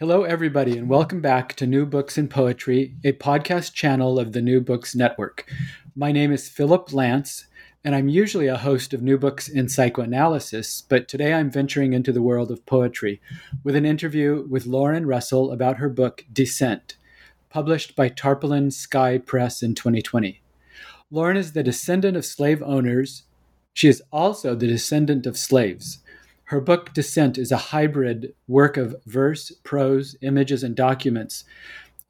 Hello, everybody, and welcome back to New Books in Poetry, a podcast channel of the New Books Network. My name is Philip Lance, and I'm usually a host of New Books in Psychoanalysis, but today I'm venturing into the world of poetry with an interview with Lauren Russell about her book Descent, published by Tarpaulin Sky Press in 2020. Lauren is the descendant of slave owners. She is also the descendant of slaves. Her book, Descent, is a hybrid work of verse, prose, images, and documents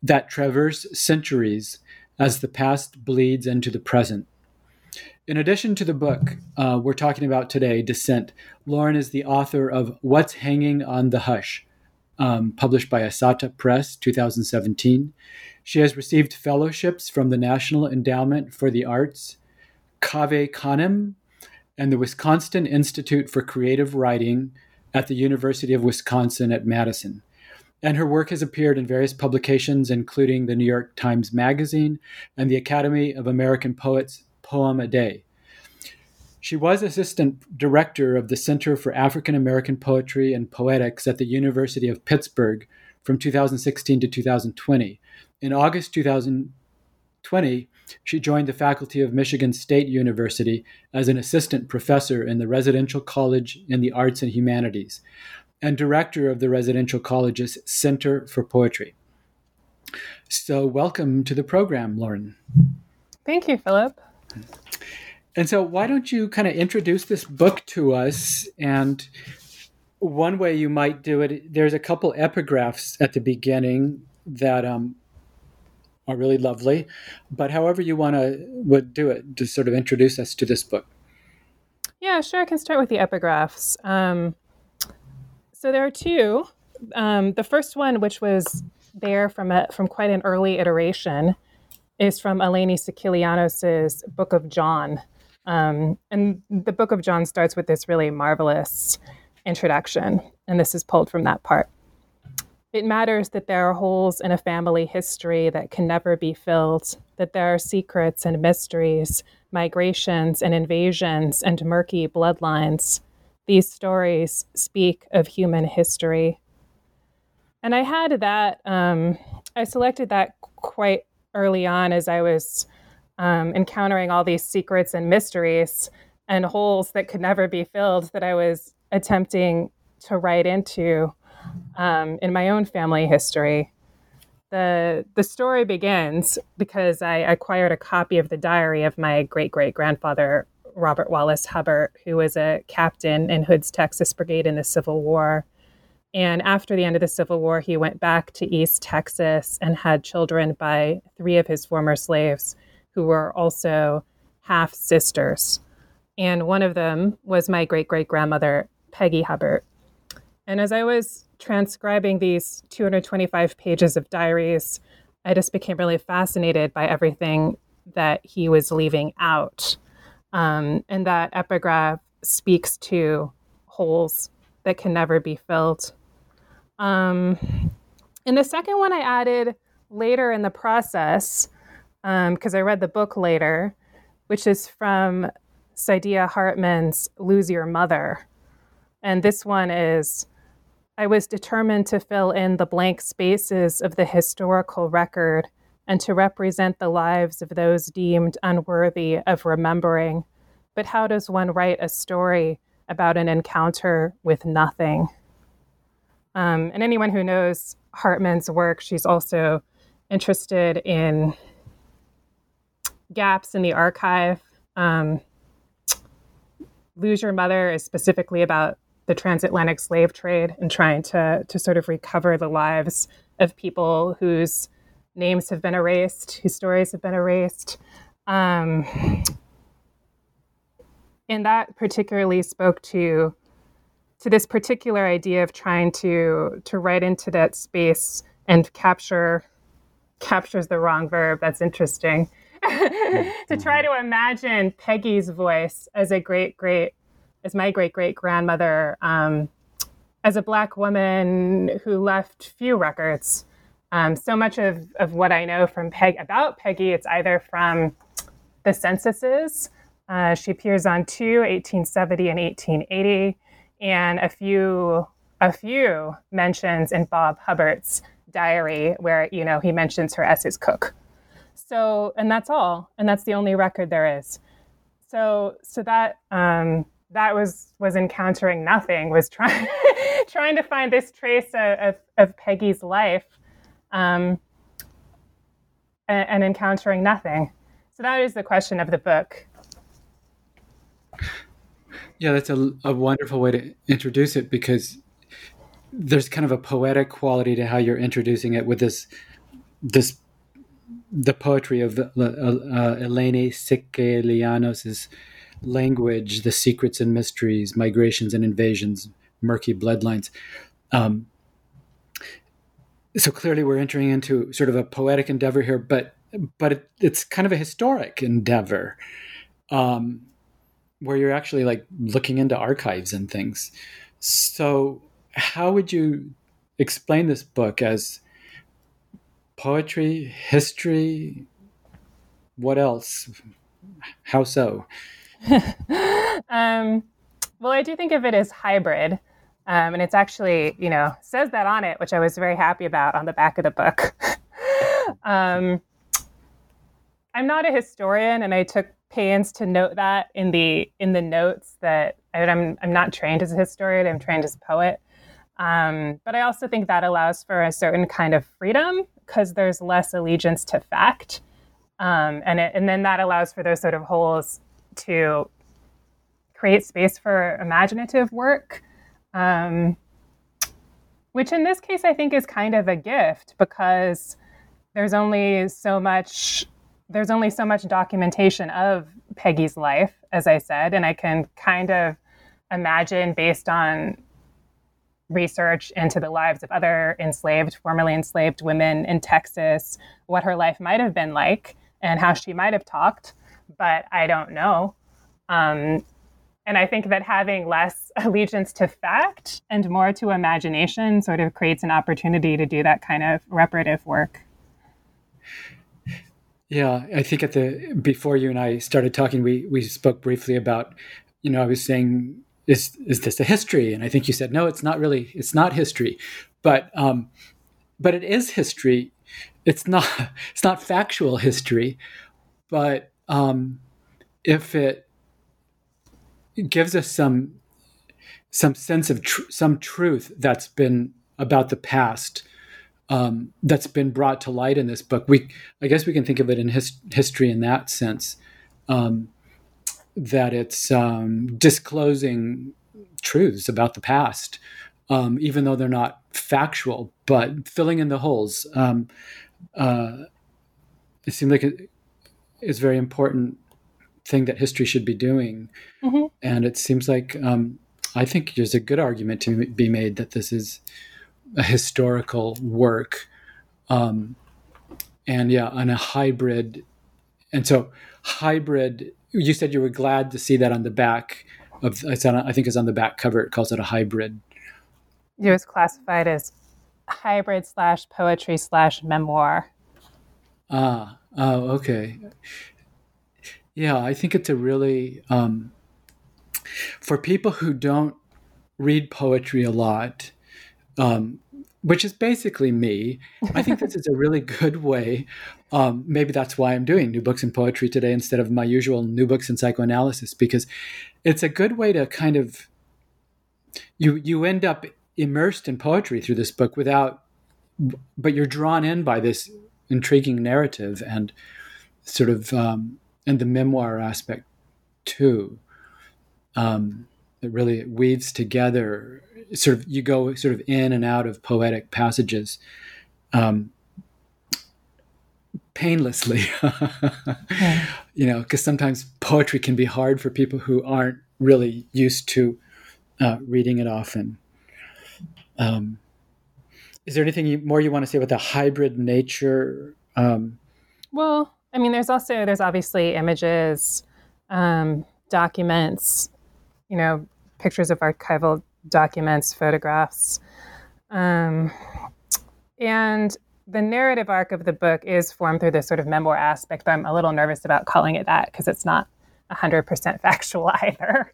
that traverse centuries as the past bleeds into the present. In addition to the book uh, we're talking about today, Descent, Lauren is the author of What's Hanging on the Hush, um, published by Ahsahta Press, 2017. She has received fellowships from the National Endowment for the Arts, Cave Canem, and the Wisconsin Institute for Creative Writing at the University of Wisconsin at Madison. And her work has appeared in various publications, including the New York Times Magazine and the Academy of American Poets Poem a Day. She was assistant director of the Center for African American Poetry and Poetics at the University of Pittsburgh from 2016 to 2020. In August 2020, she joined the faculty of Michigan State University as an assistant professor in the Residential College in the Arts and Humanities and director of the Residential College's Center for Poetry. So, welcome to the program, Lauren. Thank you, Philip. And so, why don't you kind of introduce this book to us? And one way you might do it, there's a couple epigraphs at the beginning that um, are really lovely. But however you want to would do it to sort of introduce us to this book. Yeah, sure. I can start with the epigraphs. Um, so there are two. Um, the first one, which was there from a, from quite an early iteration, is from Eleni Sikelianos' Book of Jon. Um, and the Book of Jon starts with this really marvelous introduction, and this is pulled from that part. It matters that there are holes in a family history that can never be filled, that there are secrets and mysteries, migrations and invasions, and murky bloodlines. These stories speak of human history. And I had that, um, I selected that quite early on as I was um, encountering all these secrets and mysteries and holes that could never be filled that I was attempting to write into um, in my own family history. The, the story begins because I acquired a copy of the diary of my great great grandfather, Robert Wallace Hubbard, who was a captain in Hood's Texas Brigade in the Civil War. And after the end of the Civil War, he went back to East Texas and had children by three of his former slaves who were also half sisters. And one of them was my great great grandmother, Peggy Hubbard. And as I was transcribing these 225 pages of diaries, I just became really fascinated by everything that he was leaving out. Um, and that epigraph speaks to holes that can never be filled. Um, and the second one I added later in the process, because um, I read the book later, which is from Saidiya Hartman's Lose Your Mother. And this one is I was determined to fill in the blank spaces of the historical record and to represent the lives of those deemed unworthy of remembering. But how does one write a story about an encounter with nothing? Um, and anyone who knows Hartman's work, she's also interested in gaps in the archive. Um, Lose Your Mother is specifically about the transatlantic slave trade and trying to to sort of recover the lives of people whose names have been erased, whose stories have been erased. Um, and that particularly spoke to to this particular idea of trying to to write into that space and capture captures the wrong verb. That's interesting. to try to imagine Peggy's voice as a great great as my great great grandmother um, as a black woman who left few records. Um, so much of, of what I know from Peg about Peggy, it's either from the censuses. Uh, she appears on two, 1870 and 1880, and a few a few mentions in Bob Hubbard's diary where you know he mentions her as his cook. So, and that's all, and that's the only record there is. So, so that um, that was was encountering nothing. Was trying trying to find this trace of, of, Peggy's life, um, and, and encountering nothing. So that is the question of the book. Yeah, that's a, a wonderful way to introduce it because there's kind of a poetic quality to how you're introducing it with this this the poetry of uh, uh, Eleni Sikelianos' language, the secrets and mysteries, migrations and invasions, murky bloodlines. Um, so clearly, we're entering into sort of a poetic endeavor here, but but it, it's kind of a historic endeavor, um, where you're actually like looking into archives and things. So, how would you explain this book as poetry, history? What else? How so? um, well, I do think of it as hybrid. Um, and it's actually, you know, says that on it, which I was very happy about on the back of the book. um, I'm not a historian, and I took pains to note that in the in the notes that I, I'm I'm not trained as a historian. I'm trained as a poet. Um, but I also think that allows for a certain kind of freedom because there's less allegiance to fact, um, and it, and then that allows for those sort of holes to create space for imaginative work, um, which in this case I think is kind of a gift because there's only so much there's only so much documentation of Peggy's life, as I said, and I can kind of imagine based on research into the lives of other enslaved, formerly enslaved women in Texas, what her life might have been like and how she might have talked but I don't know. Um, and I think that having less allegiance to fact and more to imagination sort of creates an opportunity to do that kind of reparative work. Yeah, I think at the before you and I started talking, we we spoke briefly about, you know, I was saying, is is this a history? And I think you said, no, it's not really, it's not history, but um, but it is history. It's not it's not factual history, but um, if it gives us some some sense of tr- some truth that's been about the past um, that's been brought to light in this book. We, I guess, we can think of it in his, history in that sense, um, that it's um, disclosing truths about the past, um, even though they're not factual, but filling in the holes. Um, uh, it seemed like it, is very important thing that history should be doing. Mm-hmm. And it seems like um, I think there's a good argument to be made that this is a historical work. Um, and yeah, on a hybrid. And so, hybrid, you said you were glad to see that on the back of, I think it's on the back cover, it calls it a hybrid. It was classified as hybrid slash poetry slash memoir. Ah, Oh, okay. Yeah, I think it's a really um, for people who don't read poetry a lot, um, which is basically me. I think this is a really good way. Um, maybe that's why I'm doing new books in poetry today instead of my usual new books in psychoanalysis because it's a good way to kind of you you end up immersed in poetry through this book without but you're drawn in by this intriguing narrative and sort of um, and the memoir aspect too. Um, it really weaves together. Sort of you go sort of in and out of poetic passages. Um, painlessly yeah. you know because sometimes poetry can be hard for people who aren't really used to uh, reading it often. Um, is there anything you, more you want to say about the hybrid nature? Um, well, I mean, there's also there's obviously images, um, documents, you know, pictures of archival documents, photographs, um, and the narrative arc of the book is formed through this sort of memoir aspect. But I'm a little nervous about calling it that because it's not 100% factual either.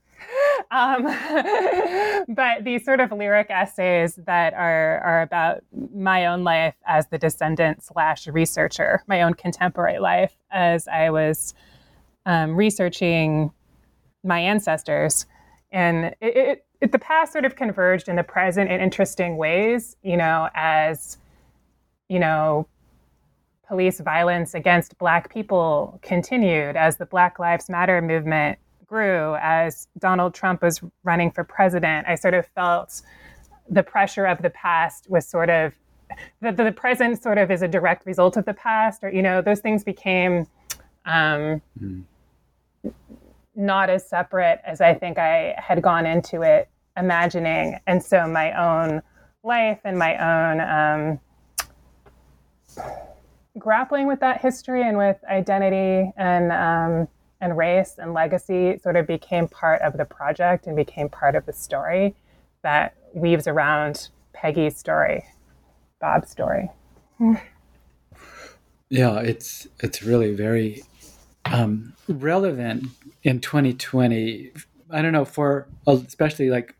Um, but these sort of lyric essays that are are about my own life as the descendant slash researcher, my own contemporary life as I was um, researching my ancestors, and it, it, it, the past sort of converged in the present in interesting ways. You know, as you know, police violence against Black people continued, as the Black Lives Matter movement grew, as Donald Trump was running for president, I sort of felt the pressure of the past was sort of the, the present sort of is a direct result of the past, or you know, those things became um, mm. not as separate as I think I had gone into it imagining, and so my own life and my own um, grappling with that history and with identity and um, and race and legacy sort of became part of the project and became part of the story that weaves around Peggy's story, Bob's story. Yeah, it's it's really very um, relevant in 2020. I don't know for especially like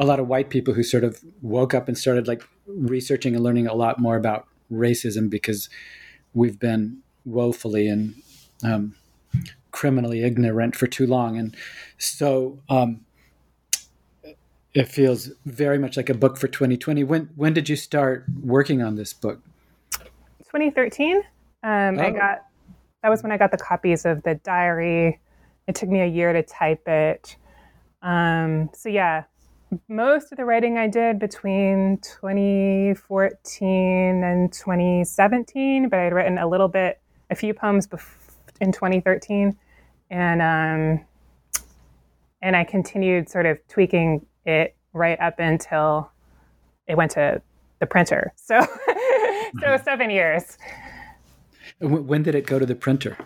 a lot of white people who sort of woke up and started like researching and learning a lot more about racism because we've been woefully and um, criminally ignorant for too long. And so um, it feels very much like a book for 2020. When when did you start working on this book? 2013. Um, oh. I got that was when I got the copies of the diary. It took me a year to type it. Um, so yeah, most of the writing I did between 2014 and 2017, but I had written a little bit, a few poems bef- in 2013 and um, and I continued sort of tweaking it right up until it went to the printer. So so mm-hmm. seven years. When did it go to the printer?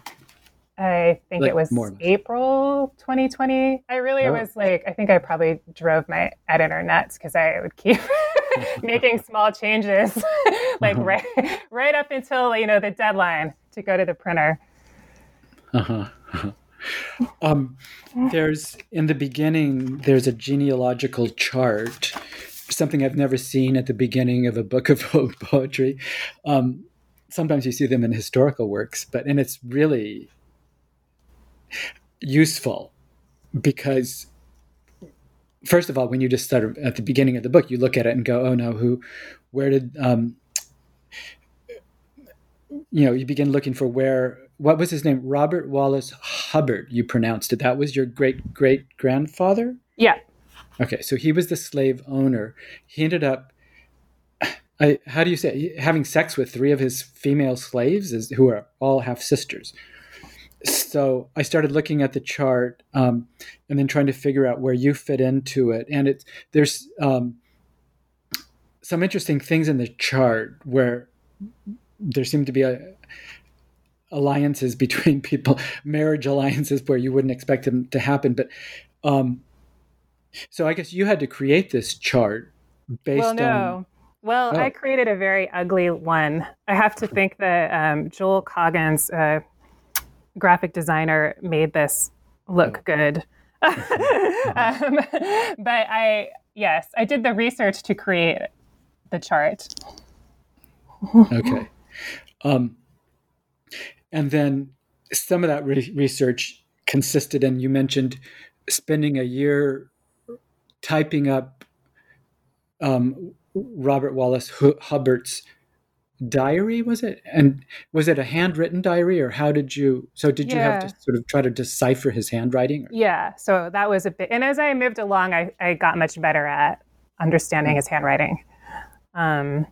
I think like, it was April 2020. I really oh. was like, I think I probably drove my editor nuts because I would keep making small changes, like uh-huh. right, right up until you know the deadline to go to the printer. Uh-huh. uh-huh. Um, there's in the beginning, there's a genealogical chart, something I've never seen at the beginning of a book of poetry. Um, sometimes you see them in historical works, but and it's really useful because first of all, when you just start at the beginning of the book, you look at it and go, "Oh no, who, where did?" Um, you know, you begin looking for where what was his name? Robert Wallace Hubbard. You pronounced it. That was your great great grandfather. Yeah. Okay, so he was the slave owner. He ended up, I, how do you say, having sex with three of his female slaves, is, who are all half sisters. So I started looking at the chart um, and then trying to figure out where you fit into it. And it's there's um, some interesting things in the chart where there seemed to be a alliances between people, marriage alliances where you wouldn't expect them to happen. But um, so I guess you had to create this chart based well, no. on. Well, oh. I created a very ugly one. I have to think that um, Joel Coggins, uh, graphic designer, made this look oh. good. um, but I, yes, I did the research to create the chart. okay. Um, and then some of that re- research consisted in, you mentioned spending a year typing up um, Robert Wallace Hubbard's diary was it? And was it a handwritten diary or how did you so did you have to sort of try to decipher his handwriting yeah so that was a bit and as i moved along i, I got much better at understanding his handwriting. Um,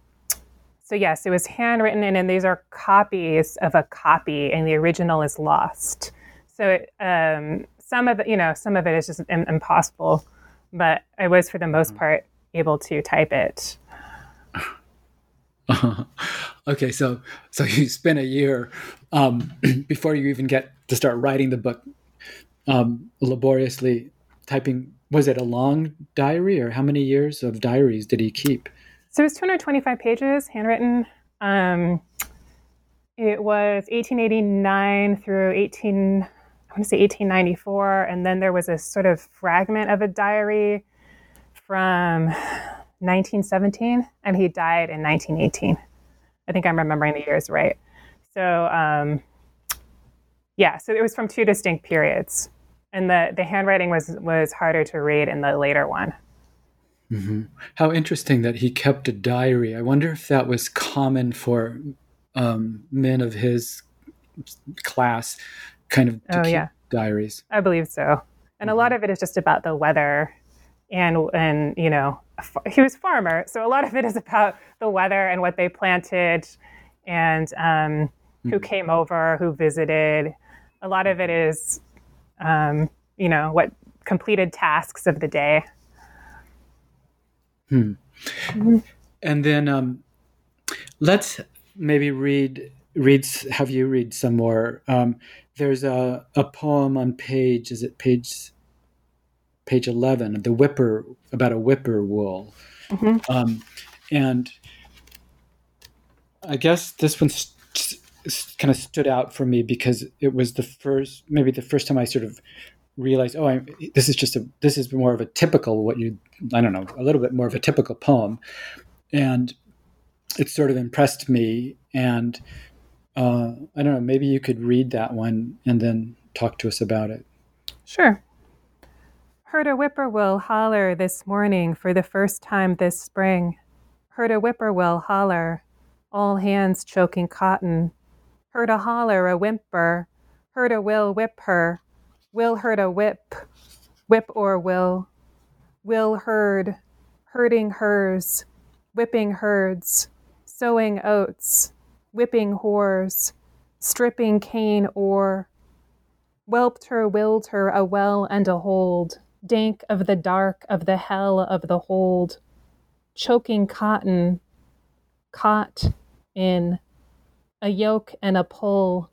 so yes, it was handwritten, and, and these are copies of a copy, and the original is lost. So it, um, some of it, you know, some of it is just impossible but I was for the most mm. part able to type it. okay, so so you spent a year um, before you even get to start writing the book, um, laboriously typing. Was it a long diary, or how many years of diaries did he keep? So it was 225 pages, handwritten. Um, it was 1889 through 18, I want to say 1894, and then there was a sort of fragment of a diary from 1917, and he died in 1918. I think I'm remembering the years right. So, um, yeah, so it was from two distinct periods, and the the handwriting was was harder to read in the later one. Mm-hmm. How interesting that he kept a diary. I wonder if that was common for um, men of his class, kind of to oh, keep yeah. diaries. I believe so, and mm-hmm. a lot of it is just about the weather, and and you know he was farmer, so a lot of it is about the weather and what they planted, and um, who hmm. came over, who visited. A lot of it is, um, you know, what completed tasks of the day. Hmm. Mm-hmm. And then um, let's maybe read reads have you read some more. Um, there's a, a poem on page is it page page 11 the whipper about a whippoorwill mm-hmm. um, and i guess this one st- kind of stood out for me because it was the first maybe the first time i sort of realized oh I, this is just a this is more of a typical what you i don't know a little bit more of a typical poem and it sort of impressed me and uh, i don't know maybe you could read that one and then talk to us about it sure Heard a whippoorwill holler this morning for the first time this spring. Heard a whippoorwill holler, all hands choking cotton. Heard a holler, a whimper. Heard a will whip her. Will heard a whip. Whip or will. Will herd, Herding hers. Whipping herds. Sowing oats. Whipping whores. Stripping cane ore. Whelped her, willed her a well and a hold dank of the dark of the hell of the hold, choking cotton, caught in a yoke and a pull,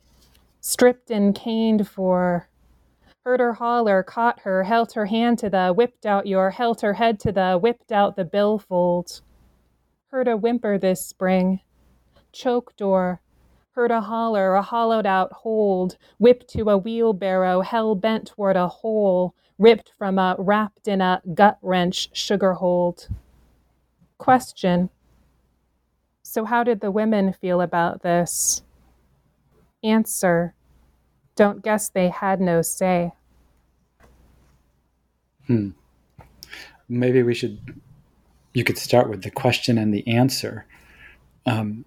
stripped and caned for. Heard her holler, caught her, held her hand to the, whipped out your, held her head to the, whipped out the billfold. Heard a whimper this spring, choke door, heard a holler, a hollowed out hold, whipped to a wheelbarrow, hell bent toward a hole, ripped from a wrapped in a gut wrench sugar hold. Question So, how did the women feel about this? Answer Don't guess they had no say. Hmm. Maybe we should, you could start with the question and the answer. Um,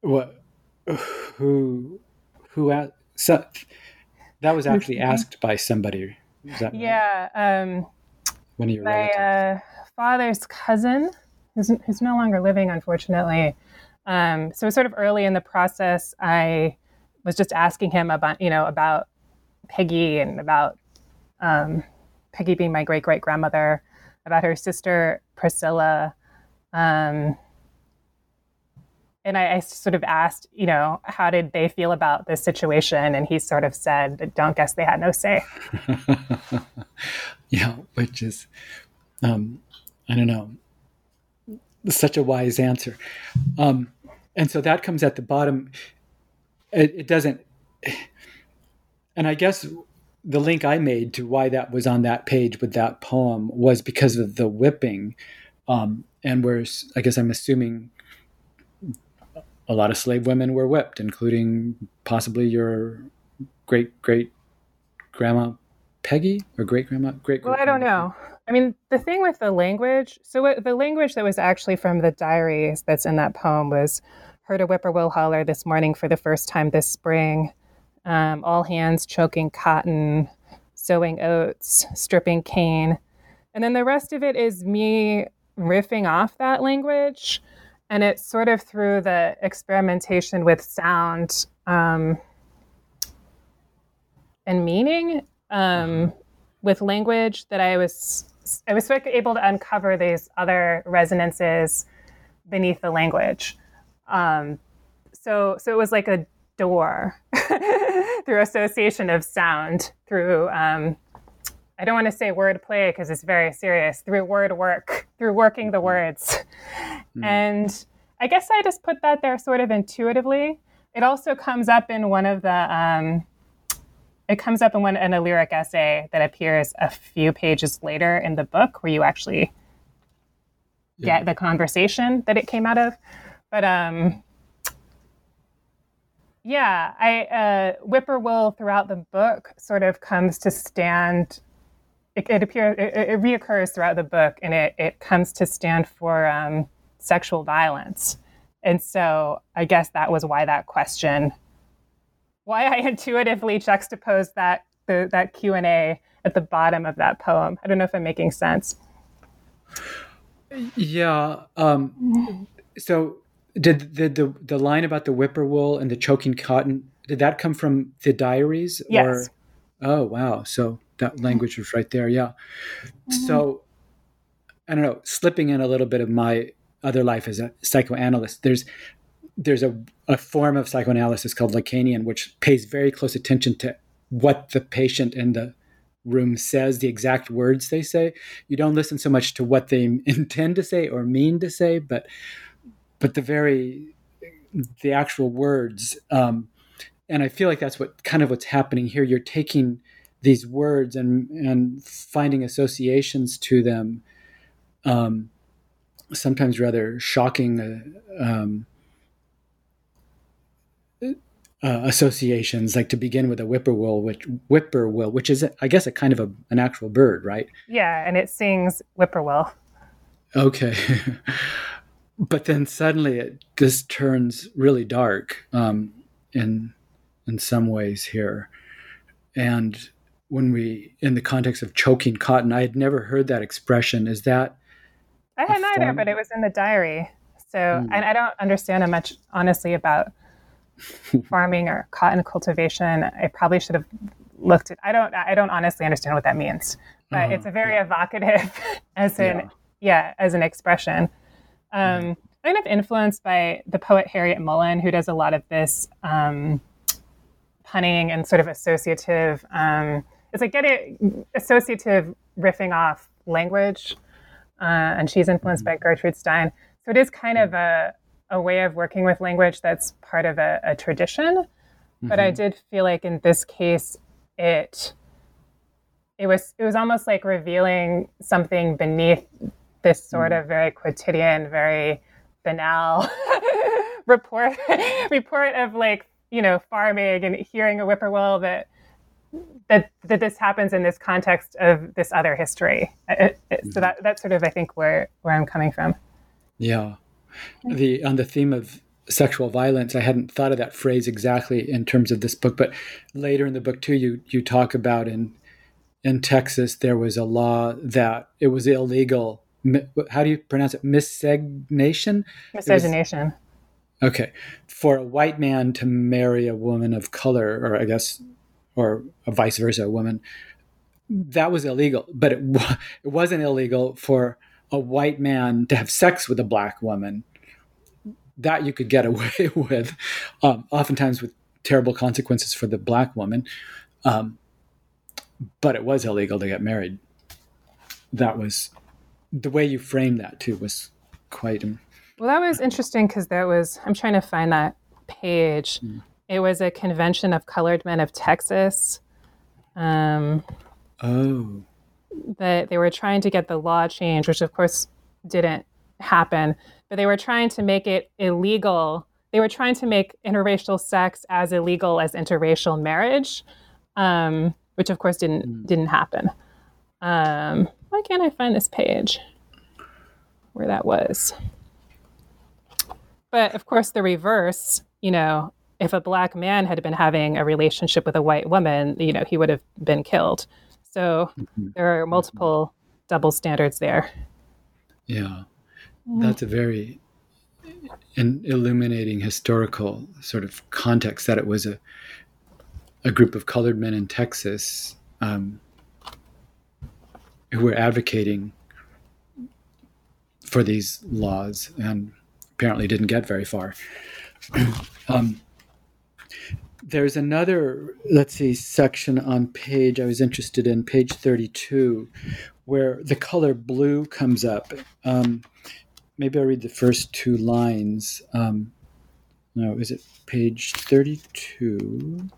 what, who, who, so, that was actually asked by somebody yeah. Um, One of your my uh, father's cousin, who's, who's no longer living, unfortunately. Um, so sort of early in the process, I was just asking him about, you know, about Peggy and about um, Peggy being my great great grandmother, about her sister Priscilla. Um, and I, I, sort of asked, you know, how did they feel about this situation? And he sort of said, "Don't guess they had no say." yeah, which is, um, I don't know, such a wise answer. Um, and so that comes at the bottom. It, it doesn't, and I guess the link I made to why that was on that page with that poem was because of the whipping. Um, and where I guess I'm assuming a lot of slave women were whipped, including possibly your great great grandma Peggy or great grandma great. Well, I don't know. I mean, the thing with the language. So what, the language that was actually from the diaries that's in that poem was heard a whippoorwill holler this morning for the first time this spring. Um, all hands choking cotton, sowing oats, stripping cane, and then the rest of it is me riffing off that language and it's sort of through the experimentation with sound um, and meaning um, with language that I was I was able to uncover these other resonances beneath the language. Um, so so it was like a door through association of sound through um, I don't want to say word play because it's very serious through word work through working the words mm. and I guess I just put that there sort of intuitively. It also comes up in one of the um, it comes up in one in a lyric essay that appears a few pages later in the book where you actually yeah. get the conversation that it came out of. But um, yeah, I uh, whippoorwill throughout the book sort of comes to stand. It, it appears it, it, reoccurs throughout the book, and it it comes to stand for um, sexual violence. And so I guess that was why that question why I intuitively juxtaposed that the, that Q and A at the bottom of that poem. I don't know if I'm making sense. Yeah. Um, so did the, the the line about the whippoorwill and the choking cotton did that come from the diaries? Yes. Or, oh wow! So that language was right there. Yeah. Mm-hmm. So I don't know. Slipping in a little bit of my other life as a psychoanalyst, there's there's a, a form of psychoanalysis called Lacanian, which pays very close attention to what the patient in the room says, the exact words they say. You don't listen so much to what they intend to say or mean to say, but but the very the actual words. Um, and I feel like that's what kind of what's happening here. You're taking these words and and finding associations to them. Um, sometimes rather shocking. Uh, um, uh, associations, like to begin with a whippoorwill, which whippoorwill, which is, I guess, a kind of a, an actual bird, right? Yeah, and it sings whippoorwill. Okay, but then suddenly it just turns really dark um, in in some ways here, and when we, in the context of choking cotton, I had never heard that expression. Is that? I had neither, but it was in the diary. So, mm. and I don't understand much, honestly, about farming or cotton cultivation. I probably should have looked at. I don't. I don't honestly understand what that means, but uh-huh. it's a very evocative, as in yeah. yeah, as an expression. Um, mm-hmm. Kind of influenced by the poet Harryette Mullen, who does a lot of this um, punning and sort of associative. Um, it's like getting associative riffing off language, uh, and she's influenced mm-hmm. by Gertrude Stein. So it is kind of a a way of working with language that's part of a, a tradition. Mm-hmm. But I mm-hmm. did feel like in this case, it it was it was almost like revealing something beneath this sort mm. of very quotidian, very banal report report of like you know farming and hearing a whippoorwill that that that this happens in this context of this other history. It, it, mm-hmm. So that that's sort of I think where where I'm coming from. Yeah, the on the theme of sexual violence i hadn't thought of that phrase exactly in terms of this book but later in the book too you you talk about in in texas there was a law that it was illegal how do you pronounce it? Miscegnation miscegnation okay. For a white man to marry a woman of color or i guess or a vice versa a woman that was illegal. But it, it wasn't illegal for a white man to have sex with a black woman, that you could get away with, um, oftentimes with terrible consequences for the black woman. Um, but it was illegal to get married. That was the way you framed that too was quite. Well, that was interesting because there was. I'm trying to find that page. Mm. It was a convention of colored men of Texas. Um, oh that they were trying to get the law changed, which of course didn't happen, but they were trying to make it illegal. They were trying to make interracial sex as illegal as interracial marriage, um, which of course didn't mm. didn't happen. Um, why can't I find this page where that was? But of course, the reverse, you know, if a black man had been having a relationship with a white woman, you know, he would have been killed. So mm-hmm. there are multiple double standards there. Yeah. Mm-hmm. That's a very an illuminating historical sort of context that it was a a group of colored men in Texas um, who were advocating for these laws and apparently didn't get very far. um, there's another, let's see, section on page I was interested in, page 32, where the color blue comes up. Um, maybe I'll read the first two lines. Um, no, is it page 32?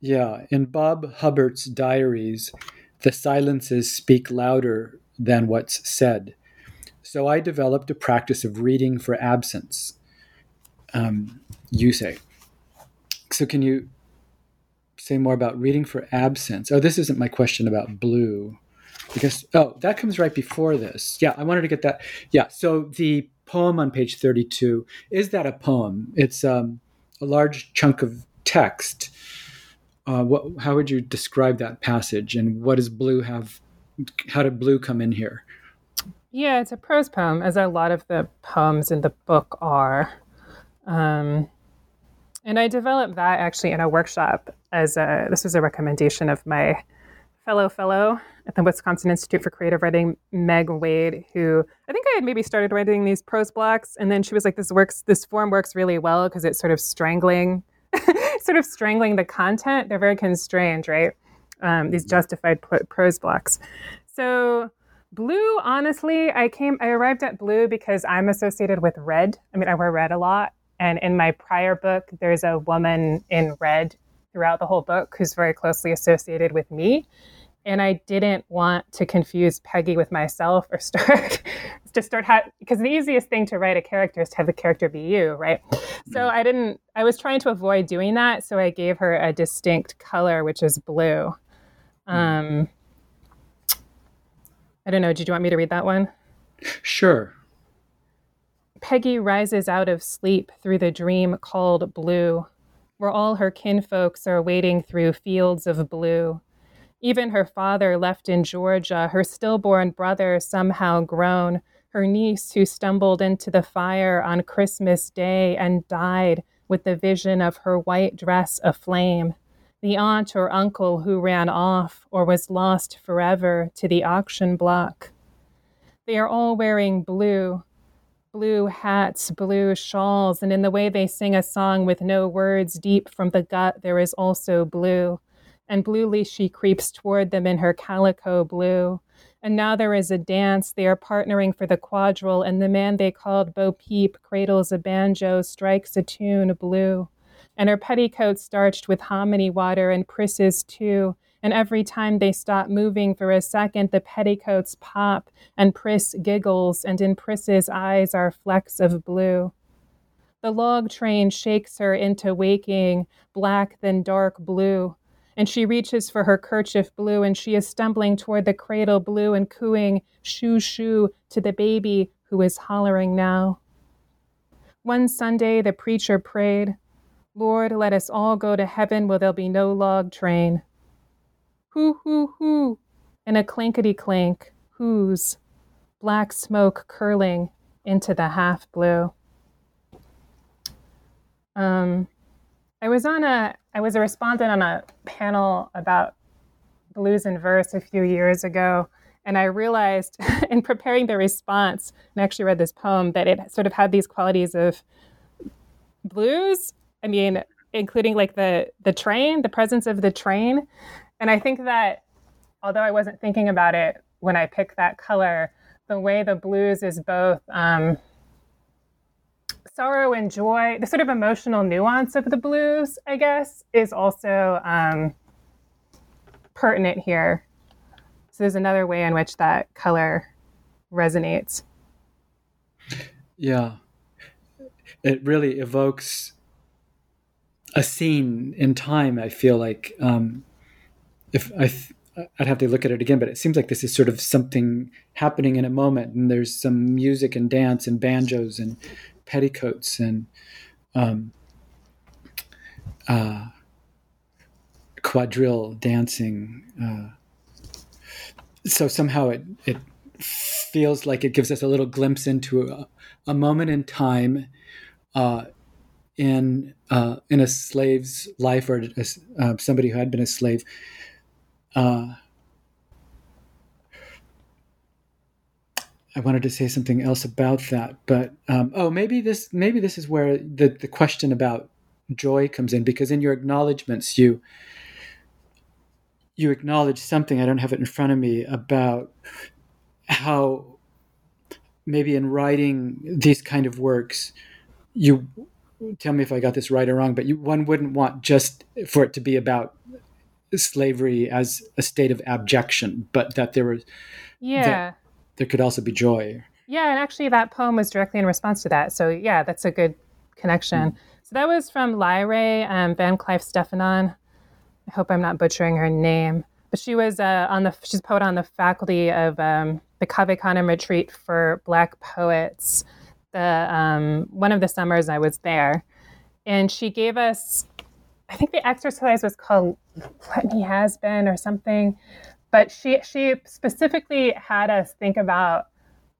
Yeah, in Bob Hubbard's diaries, the silences speak louder than what's said. So I developed a practice of reading for absence. Um, you say. So can you say more about reading for absence? Oh, this isn't my question about blue. Because oh, that comes right before this. Yeah, I wanted to get that. Yeah, so the poem on page 32 is that a poem? It's um, a large chunk of text. Uh, what, how would you describe that passage, and what does blue have? How did blue come in here? Yeah, it's a prose poem, as a lot of the poems in the book are. Um, and I developed that actually in a workshop as a, this was a recommendation of my fellow fellow at the Wisconsin Institute for Creative Writing, Meg Wade, who I think I had maybe started writing these prose blocks, and then she was like, "This works. This form works really well because it's sort of strangling, sort of strangling the content. They're very constrained, right? Um, these justified prose blocks. So blue, honestly, I came, I arrived at blue because I'm associated with red. I mean, I wear red a lot, and in my prior book, there's a woman in red throughout the whole book who's very closely associated with me and I didn't want to confuse Peggy with myself or start just start because the easiest thing to write a character is to have the character be you, right? So mm-hmm. I didn't. I was trying to avoid doing that, so I gave her a distinct color, which is blue. Mm-hmm. Um, I don't know. Did you want me to read that one? Sure. Peggy rises out of sleep through the dream called blue, where all her kinfolks are wading through fields of blue even her father left in Georgia, her stillborn brother somehow grown, her niece who stumbled into the fire on Christmas Day and died with the vision of her white dress aflame, the aunt or uncle who ran off or was lost forever to the auction block. They are all wearing blue, blue hats, blue shawls, and in the way they sing a song with no words deep from the gut, there is also blue and bluely she creeps toward them in her calico blue. And now there is a dance. They are partnering for the quadrille, and the man they called Bo Peep cradles a banjo, strikes a tune blue. And her petticoat starched with hominy water, and Pris's too. And every time they stop moving for a second, the petticoats pop, and Priss giggles, and in Priss's eyes are flecks of blue. The log train shakes her into waking, black then dark blue and she reaches for her kerchief blue, and she is stumbling toward the cradle blue and cooing shoo shoo to the baby who is hollering now. One Sunday, the preacher prayed, Lord, let us all go to heaven where there'll be no log train. Hoo, hoo, hoo, and a clankety clank, whoos, black smoke curling into the half blue. Um, I was on a I was a respondent on a panel about blues and verse a few years ago, and I realized in preparing the response, and I actually read this poem, that it sort of had these qualities of blues. I mean, including like the the train, the presence of the train, and I think that although I wasn't thinking about it when I picked that color, the way the blues is both. Um, sorrow and joy, the sort of emotional nuance of the blues, I guess, is also um, pertinent here. So there's another way in which that color resonates. Yeah. It really evokes a scene in time, I feel like. Um, if I th- I'd have to look at it again, but it seems like this is sort of something happening in a moment, and there's some music and dance and banjos and petticoats and um, uh, quadrille dancing. Uh, so somehow it it feels like it gives us a little glimpse into a, a moment in time uh, in uh, in a slave's life or a, uh, somebody who had been a slave. Uh, I wanted to say something else about that, but um, oh, maybe this maybe this is where the the question about joy comes in because in your acknowledgments you you acknowledge something I don't have it in front of me about how maybe in writing these kind of works you tell me if I got this right or wrong, but you, one wouldn't want just for it to be about slavery as a state of abjection, but that there was yeah there could also be joy. Yeah, and actually, that poem was directly in response to that. So, yeah, that's a good connection. Mm. So, that was from Lyrae um, Van Clief Stefanon. I hope I'm not butchering her name. But she was uh, on the, she's a poet on the faculty of um, the Cave Canem Retreat for Black Poets. The, um, one of the summers I was there. And she gave us, I think the exercise was called Let Me Has Been or something but she she specifically had us think about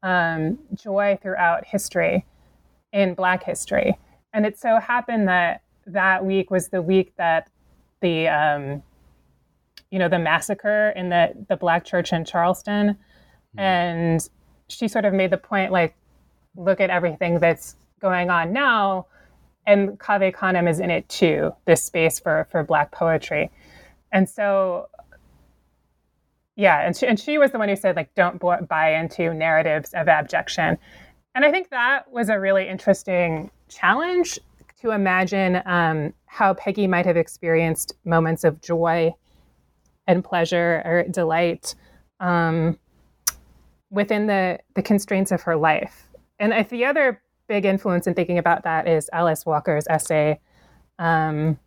um, joy throughout history in Black history, and it so happened that that week was the week that the um, you know the massacre in the the Black church in Charleston, mm-hmm. and she sort of made the point like, look at everything that's going on now, and Cave Canem is in it too. This space for for Black poetry, and so yeah, and she, and she was the one who said like don't buy into narratives of abjection, and I think that was a really interesting challenge to imagine um, how Peggy might have experienced moments of joy and pleasure or delight um, within the the constraints of her life. And the other big influence in thinking about that is Alice Walker's essay. Um,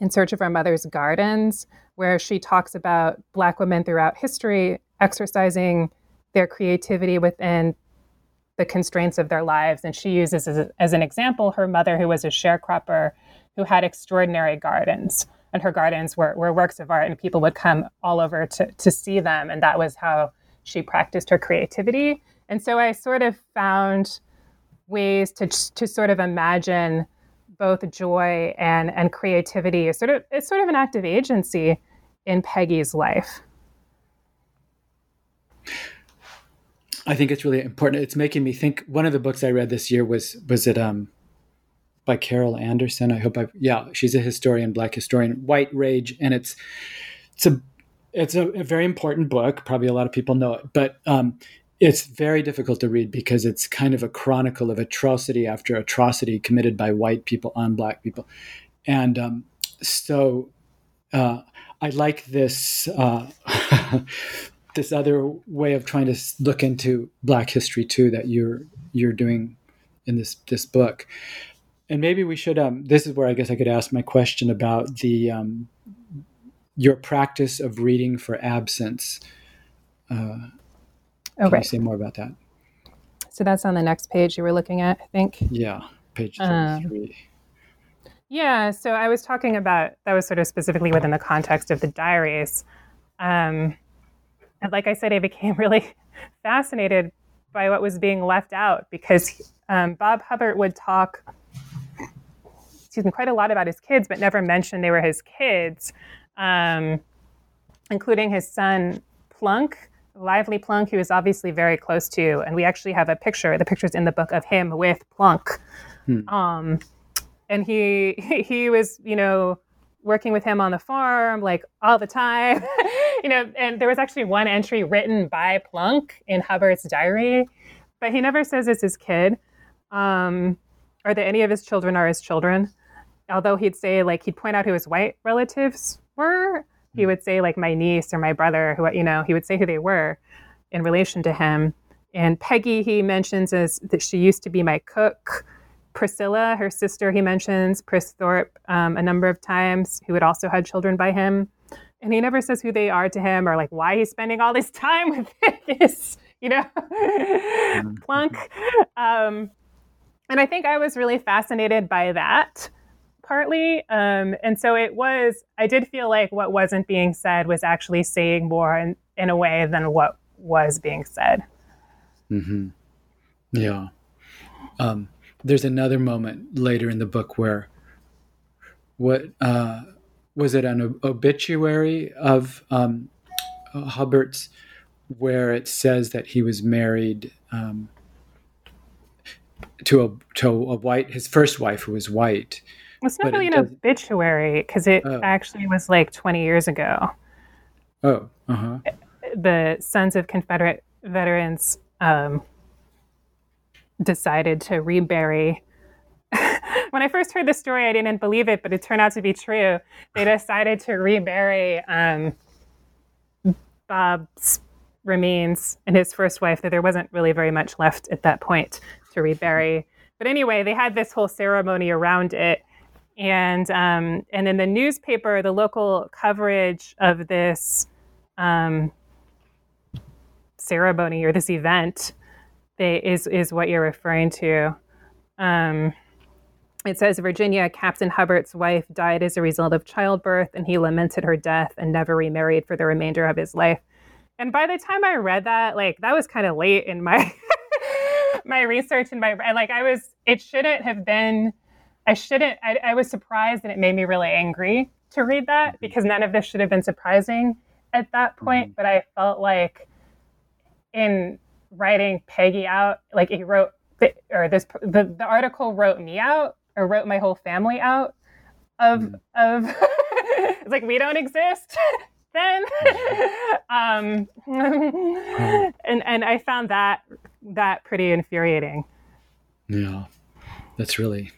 in Search of Our Mother's Gardens, where she talks about Black women throughout history exercising their creativity within the constraints of their lives. And she uses as, a, as an example her mother, who was a sharecropper, who had extraordinary gardens. And her gardens were, were works of art, and people would come all over to, to see them. And that was how she practiced her creativity. And so I sort of found ways to, to sort of imagine both joy and and creativity is sort of it's sort of an act of agency in Peggy's life. I think it's really important. It's making me think. One of the books I read this year was was it um by Carol Anderson. I hope I yeah she's a historian, black historian, White Rage, and it's it's a it's a, a very important book. Probably a lot of people know it, but um, it's very difficult to read because it's kind of a chronicle of atrocity after atrocity committed by white people on black people. And um, so uh, I like this uh, this other way of trying to look into black history too that you're you're doing in this this book. And maybe we should um, this is where I guess I could ask my question about the um, your practice of reading for absence. Uh, can okay. you say more about that? So that's on the next page you were looking at, I think. Yeah, page 33. Um, yeah, so I was talking about that was sort of specifically within the context of the diaries. Um, and like I said, I became really fascinated by what was being left out because um, Bob Hubbard would talk, excuse me, quite a lot about his kids, but never mentioned they were his kids, um, including his son Plunk, Lively Plunk, who is obviously very close to, and we actually have a picture. The picture's in the book of him with Plunk, hmm. um, and he he was you know working with him on the farm like all the time, you know. And there was actually one entry written by Plunk in Hubbard's diary, but he never says it's his kid, um, or that any of his children are his children. Although he'd say like he'd point out who his white relatives were, he would say like my niece or my brother who you know he would say who they were in relation to him and peggy he mentions as that she used to be my cook priscilla her sister he mentions pris thorpe um, a number of times who had also had children by him and he never says who they are to him or like why he's spending all this time with this you know mm-hmm. plunk um, and i think i was really fascinated by that partly. Um, and so it was, I did feel like what wasn't being said was actually saying more in, in a way than what was being said. Mm-hmm. Yeah. Um, there's another moment later in the book where what uh, was it an obituary of um, Hubbard's where it says that he was married um, to a to a white his first wife who was white. It's not really it an obituary because it Oh. actually was like 20 years ago. Oh, uh huh. The Sons of Confederate Veterans um, decided to rebury. when I first heard the story, I didn't believe it, but it turned out to be true. They decided to rebury um, Bob's remains and his first wife, that there wasn't really very much left at that point to rebury. But anyway, they had this whole ceremony around it. And um, and in the newspaper, the local coverage of this um, ceremony or this event they, is is what you're referring to. Um, it says Virginia Captain Hubbard's wife died as a result of childbirth, and he lamented her death and never remarried for the remainder of his life. And by the time I read that, like that was kind of late in my my research and my and like I was, it shouldn't have been. I shouldn't. I, I was surprised, and it made me really angry to read that because none of this should have been surprising at that point. But I felt like in writing Peggy out, like he wrote, or this the, the article wrote me out or wrote my whole family out of of it's like we don't exist then. Um and and I found that that pretty infuriating. Yeah, that's really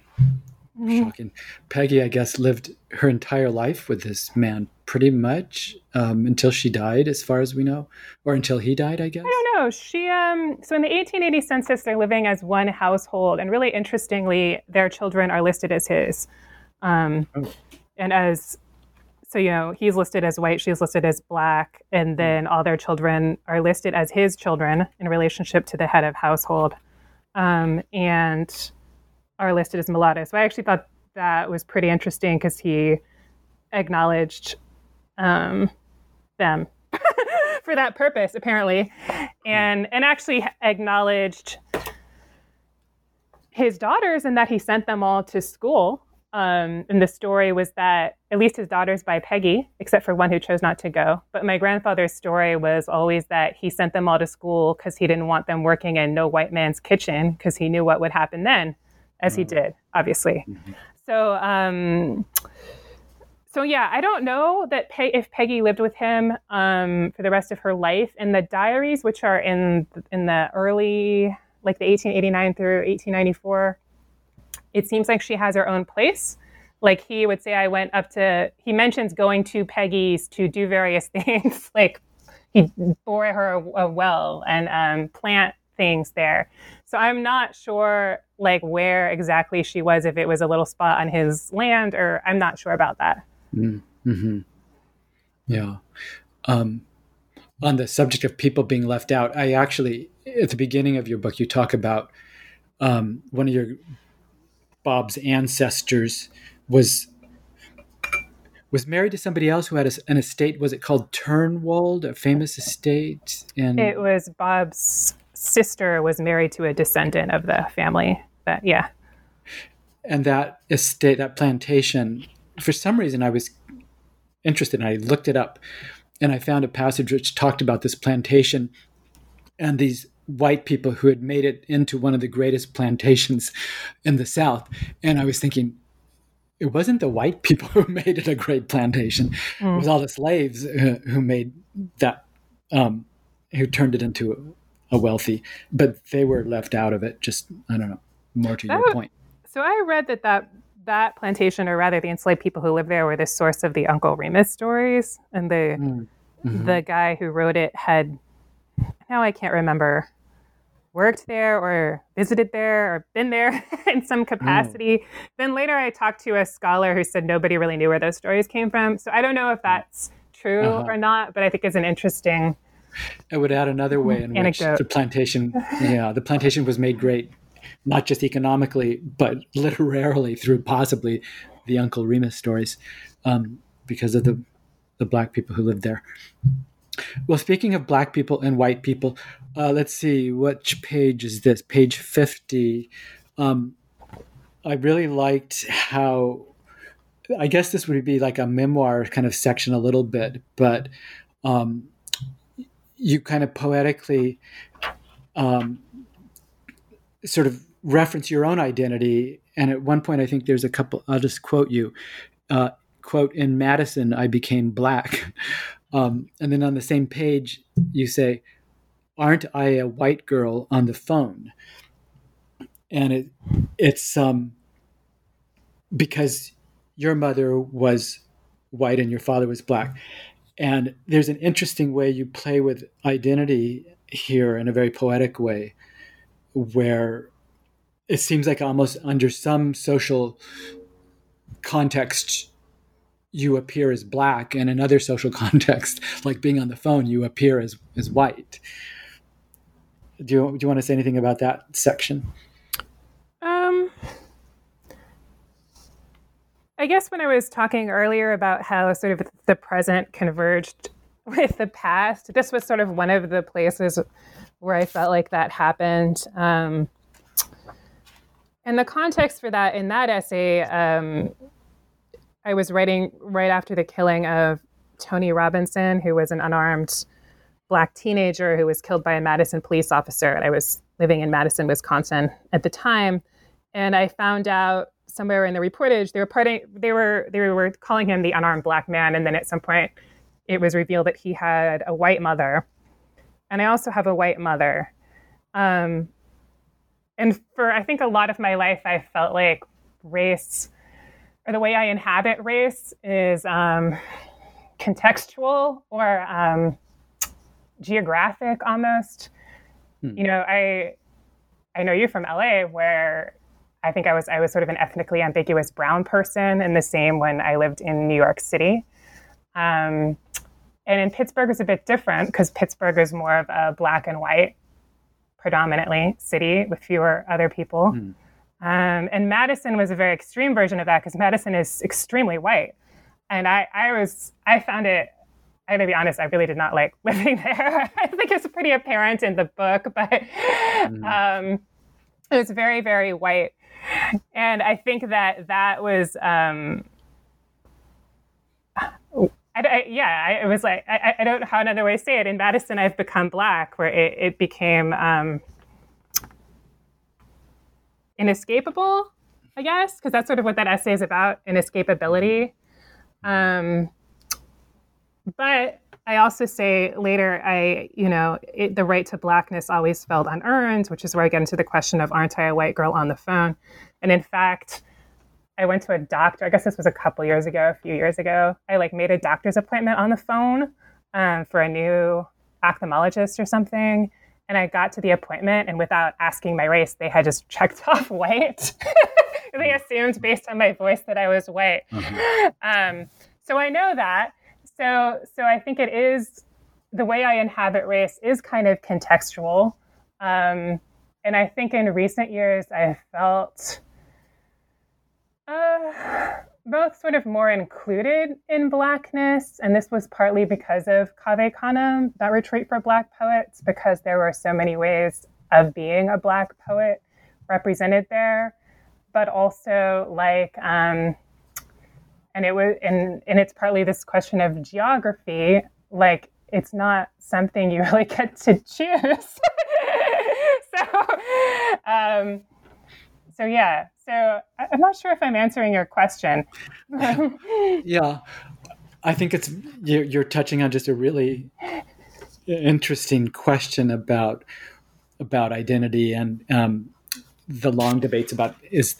shocking. Peggy, I guess, lived her entire life with this man, pretty much um, until she died, as far as we know, or until he died, I guess. I don't know. She um so in the 1880 census they're living as one household and really interestingly their children are listed as his. Um Oh. and as so you know, he's listed as white, she's listed as black, and then all their children are listed as his children in relationship to the head of household. Um and are listed as mulatto. So I actually thought that was pretty interesting because he acknowledged um, them for that purpose, apparently, and and actually acknowledged his daughters and that he sent them all to school. Um, and the story was that at least his daughters by Peggy, except for one who chose not to go. But my grandfather's story was always that he sent them all to school because he didn't want them working in no white man's kitchen because he knew what would happen then, as he did, obviously. So, um, so yeah, I don't know that Pe- if Peggy lived with him um, for the rest of her life. In the diaries, which are in in the early, like the 1889 through 1894, it seems like she has her own place. Like he would say, I went up to. He mentions going to Peggy's to do various things, like he bore her a, a well and um, plant things there. So I'm not sure like where exactly she was, if it was a little spot on his land, or I'm not sure about that. Mm-hmm. Yeah. Um, on the subject of people being left out, I actually, at the beginning of your book, you talk about um, one of your Bob's ancestors was was married to somebody else who had a, an estate. Was it called Turnwold, a famous estate? And It was Bob's sister was married to a descendant of the family. That yeah. and that estate, that plantation, for some reason, I was interested. And I looked it up, and I found a passage which talked about this plantation and these white people who had made it into one of the greatest plantations in the South. And I was thinking, it wasn't the white people who made it a great plantation. It was all the slaves uh, who made that, um, who turned it into a wealthy, but they were left out of it. Just, I don't know, more to your Oh. point. So I read that that that plantation, or rather the enslaved people who lived there, were the source of the Uncle Remus stories, and the Mm. Mhm. the guy who wrote it had now I can't remember worked there or visited there or been there in some capacity. Then later I talked to a scholar who said nobody really knew where those stories came from. So I don't know if that's true Uh-huh. or not, but I think it's an interesting It would add another way in which the plantation, yeah, the plantation was made great, not just economically, but literarily through possibly the Uncle Remus stories, um, because of the the black people who lived there. Well, speaking of black people and white people, uh, let's see, which page is this? Page fifty. Um, I really liked how. I guess this would be like a memoir kind of section a little bit, but um, you kind of poetically um, sort of reference your own identity. And at one point, I think there's a couple. I'll just quote you. Uh, quote in Madison, I became black. Um, and then on the same page, you say, "Aren't I a white girl on the phone?" And it it's um because your mother was white and your father was black. And there's an interesting way you play with identity here in a very poetic way, where it seems like almost under some social context, you appear as black, and in other social context, like being on the phone, you appear as, as white. Do you, do you want to say anything about that section? Um, I guess when I was talking earlier about how sort of the present converged with the past, this was sort of one of the places where I felt like that happened. Um, and the context for that in that essay, um, I was writing right after the killing of Tony Robinson, who was an unarmed black teenager who was killed by a Madison police officer. And I was living in Madison, Wisconsin at the time. And I found out somewhere in the reportage they were parting, they were they were calling him the unarmed black man, and then at some point it was revealed that he had a white mother, and I also have a white mother. Um, and for I think a lot of my life, I felt like race or the way I inhabit race is um, contextual or um, geographic almost. Hmm. You know, I I know you from LA, where I think I was I was sort of an ethnically ambiguous brown person, and the same when I lived in New York City. Um, and in Pittsburgh is a bit different because Pittsburgh is more of a black and white, predominantly city with fewer other people. Mm. Um, and Madison was a very extreme version of that because Madison is extremely white. And I, I was I found it. I gotta be honest, I really did not like living there. I think it's pretty apparent in the book, but mm. um, it was very, very white and I think that that was, um, I, I, yeah, I, it was like, I, I, don't know how another way to say it. In Madison, I've become black, where it, it became um, inescapable, I guess, because that's sort of what that essay is about inescapability. Um, but I also say later, I, you know, it, the right to blackness always felt unearned, which is where I get into the question of aren't I a white girl on the phone? And in fact, I went to a doctor. I guess this was a couple years ago, a few years ago. I like made a doctor's appointment on the phone um, for a new ophthalmologist or something. And I got to the appointment, and without asking my race, they had just checked off white. they assumed based on my voice that I was white. Mm-hmm. Um, so I know that so so I think it is the way I inhabit race is kind of contextual. Um, and I think in recent years I felt uh, both sort of more included in Blackness. And this was partly because of Cave Canem, that retreat for Black poets, because there were so many ways of being a Black poet represented there. But also, like, um, and it was and and it's partly this question of geography like it's not something you really get to choose so um so yeah so i'm not sure if i'm answering your question. Yeah. I think it's you're, you're touching on just a really interesting question about about identity and um, the long debates about is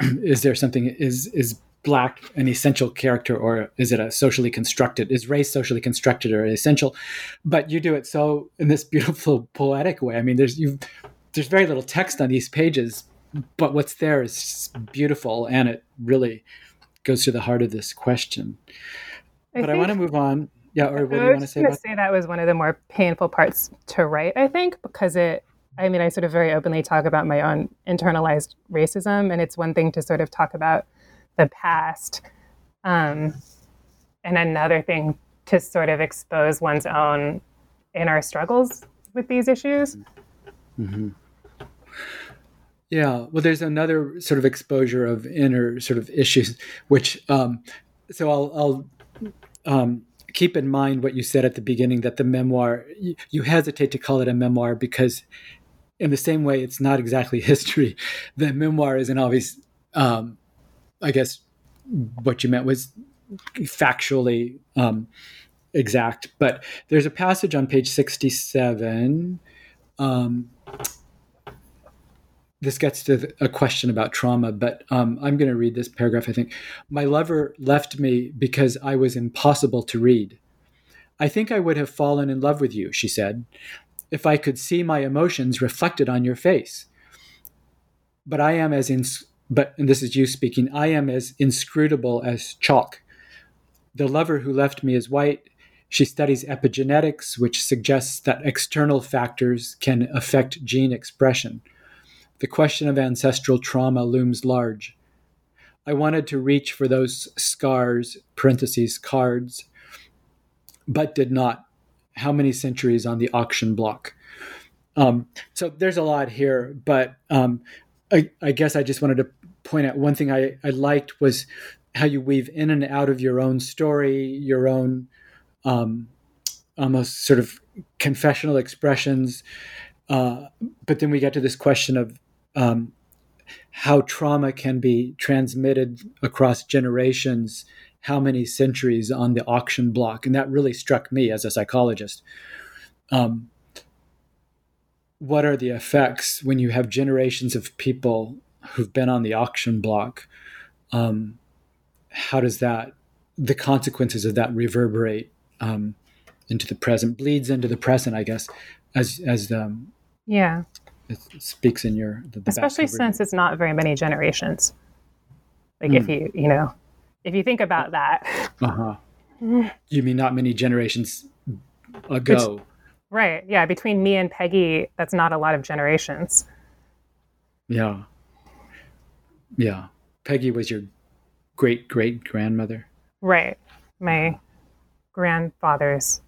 is there something is is black an essential character or is it a socially constructed is race socially constructed or essential? But you do it so in this beautiful poetic way. I mean there's you there's very little text on these pages but what's there is beautiful and it really goes to the heart of this question I but i want to move on yeah or what do you want to say say that was one of the more painful parts to write i think because it I mean, I sort of very openly talk about my own internalized racism, and it's one thing to sort of talk about the past. Um, and another thing to sort of expose one's own inner struggles with these issues. Mm-hmm. Yeah, well, there's another sort of exposure of inner sort of issues, which, um, so I'll, I'll um, keep in mind what you said at the beginning that the memoir, you, you hesitate to call it a memoir because in the same way, it's not exactly history. The memoir is an obvious, um, I guess, what you meant was factually um, exact. But there's a passage on page 67. This gets to a question about trauma, but um, I'm going to read this paragraph. I think my lover left me because I was impossible to read. I think I would have fallen in love with you, she said, if I could see my emotions reflected on your face. But I am as in, but and this is you speaking. I am as inscrutable as chalk. The lover who left me is white. She studies epigenetics, which suggests that external factors can affect gene expression the question of ancestral trauma looms large. I wanted to reach for those scars, parentheses, cards, but did not. How many centuries on the auction block? Um, so there's a lot here, but um, I, I, guess I just wanted to point out one thing I, I, liked was how you weave in and out of your own story, your own um, almost sort of confessional expressions. Uh, but then we get to this question of um, how trauma can be transmitted across generations, how many centuries on the auction block. And that really struck me as a psychologist. Um, what are the effects when you have generations of people who've been on the auction block? Um, how does that, the consequences of that reverberate um, into the present, bleeds into the present, I guess, as, as, um, yeah it speaks in your the, the especially since it's not very many generations. Like mm. if hmm. you you know if you think about that. Uh-huh. You mean not many generations ago? Which, right. Yeah between me and peggy that's not a lot of generations. Yeah. Yeah. Peggy was your great great grandmother? Right. My grandfather's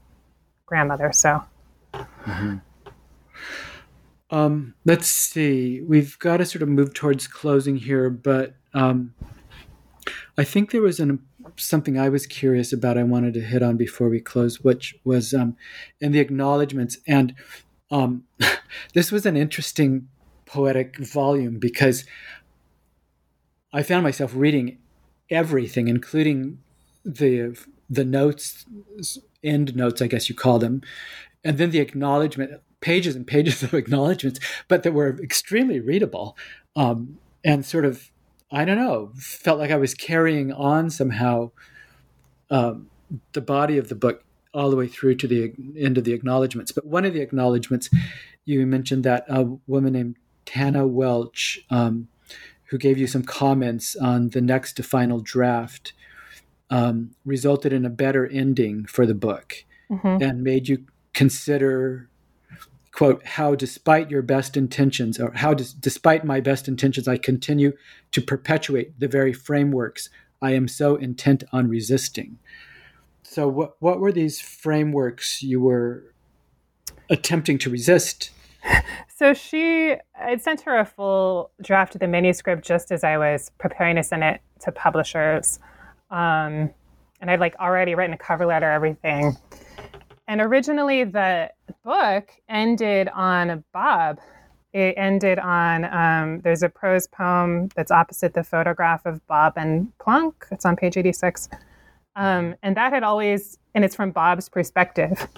grandmother so. Mm-hmm. Um, let's see. We've got to sort of move towards closing here, but um, I think there was an, something I was curious about. I wanted to hit on before we close, which was um, in the acknowledgments. And um, this was an interesting poetic volume because I found myself reading everything, including the the notes, end notes, I guess you call them, and then the acknowledgement pages and pages of acknowledgments, but that were extremely readable um, and sort of, I don't know, felt like I was carrying on somehow um, the body of the book all the way through to the end of the acknowledgments. But one of the acknowledgments, you mentioned that a woman named Tana Welch, um, who gave you some comments on the next to final draft, um, resulted in a better ending for the book mm-hmm. and made you consider quote, how despite your best intentions, or how des- despite my best intentions, I continue to perpetuate the very frameworks I am so intent on resisting. So, what, what were these frameworks you were attempting to resist? So, she—I'd sent her a full draft of the manuscript just as I was preparing to send it to publishers. Um, and I'd like already written a cover letter, everything. And originally, the book ended on Bob. It ended on um, there's a prose poem that's opposite the photograph of Bob and Plunk. It's on page 86. Um, and that had always, and it's from Bob's perspective.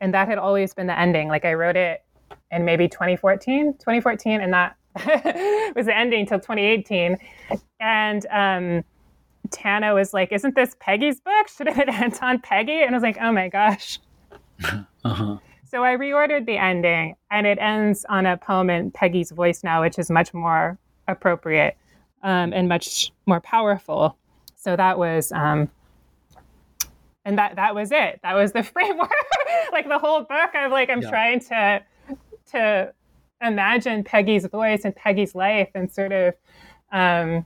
And that had always been the ending. Like I wrote it in maybe 2014, 2014, and that was the ending till 2018. And um, Tana was like, Isn't this Peggy's book? Should it end on Peggy? And I was like, Oh my gosh. uh-huh. So I reordered the ending, and it ends on a poem in Peggy's voice now, which is much more appropriate um, and much more powerful. So that was, um, and that that was it. That was the framework. like the whole book, I'm like I'm yeah. trying to to imagine Peggy's voice and Peggy's life, and sort of um,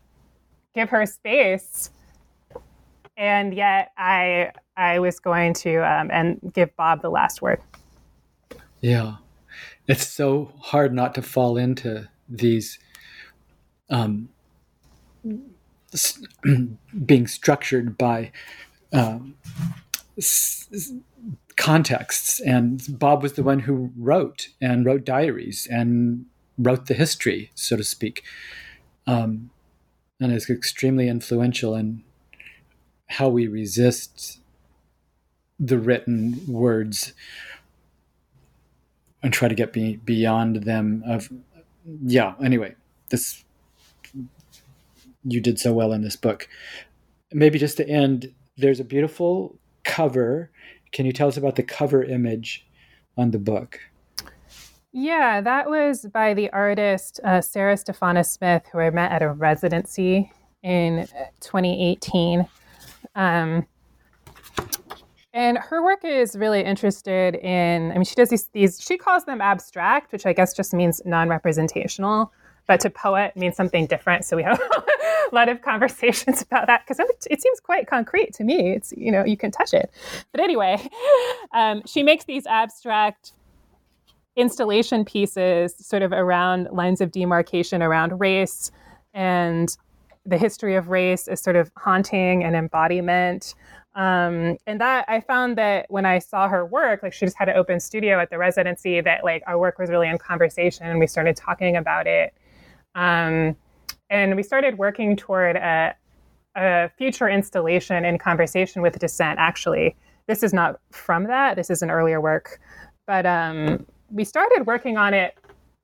give her space and yet I I was going to um, and give Bob the last word. Yeah, it's so hard not to fall into these um, being structured by um, s- contexts. And Bob was the one who wrote and wrote diaries and wrote the history, so to speak, um, and is extremely influential in how we resist the written words and try to get be, beyond them. Of yeah. Anyway, this you did so well in this book. Maybe just to end, there's a beautiful cover. Can you tell us about the cover image on the book? Yeah, that was by the artist uh, Sarah Stefana Smith, who I met at a residency in 2018. Um, and her work is really interested in, I mean, she does these, these, she calls them abstract, which I guess just means non representational, but to poet means something different. So we have a lot of conversations about that because it seems quite concrete to me. It's, you know, you can touch it. But anyway, um, she makes these abstract installation pieces sort of around lines of demarcation around race and the history of race is sort of haunting and embodiment. Um, and that I found that when I saw her work, like she just had an open studio at the residency, that like our work was really in conversation and we started talking about it. Um, and we started working toward a, a future installation in conversation with Descent, actually. This is not from that, this is an earlier work. But um, we started working on it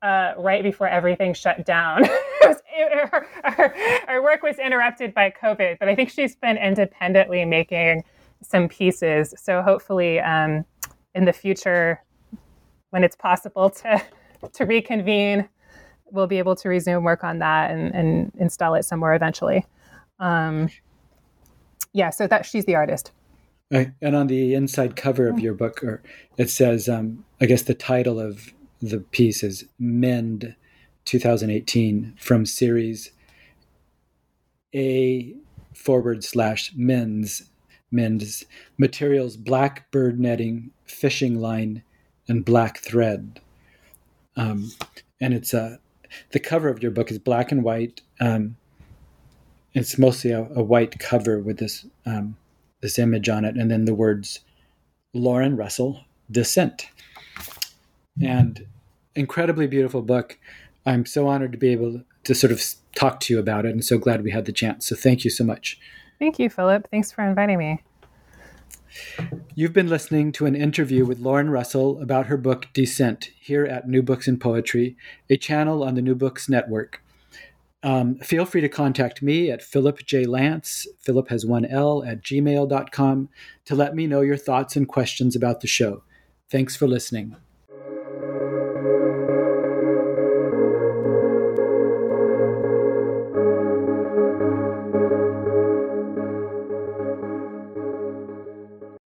uh, right before everything shut down. was, it, our, our, our, work was interrupted by COVID, but I think she's been independently making some pieces. So hopefully, um, in the future, when it's possible to to reconvene, we'll be able to resume work on that and, and install it somewhere eventually. Um, yeah, so that she's the artist. Right. And on the inside cover of your book, or it says, um, I guess the title of the piece is Mend 2018 from series A forward slash Men's Men's materials black bird netting, fishing line, and black thread. Um, and it's a the cover of your book is black and white. Um, it's mostly a, a, white cover with this um, this image on it, and then the words Lauren Russell Descent. And incredibly beautiful book. I'm so honored to be able to sort of talk to you about it, and so glad we had the chance. So thank you so much. Thank you, Philip. Thanks for inviting me. You've been listening to an interview with Lauren Russell about her book Descent here at New Books in Poetry, a channel on the New Books Network. Um, feel free to contact me at Philip J. Lance, Philip has one L, at gmail.com to let me know your thoughts and questions about the show. Thanks for listening.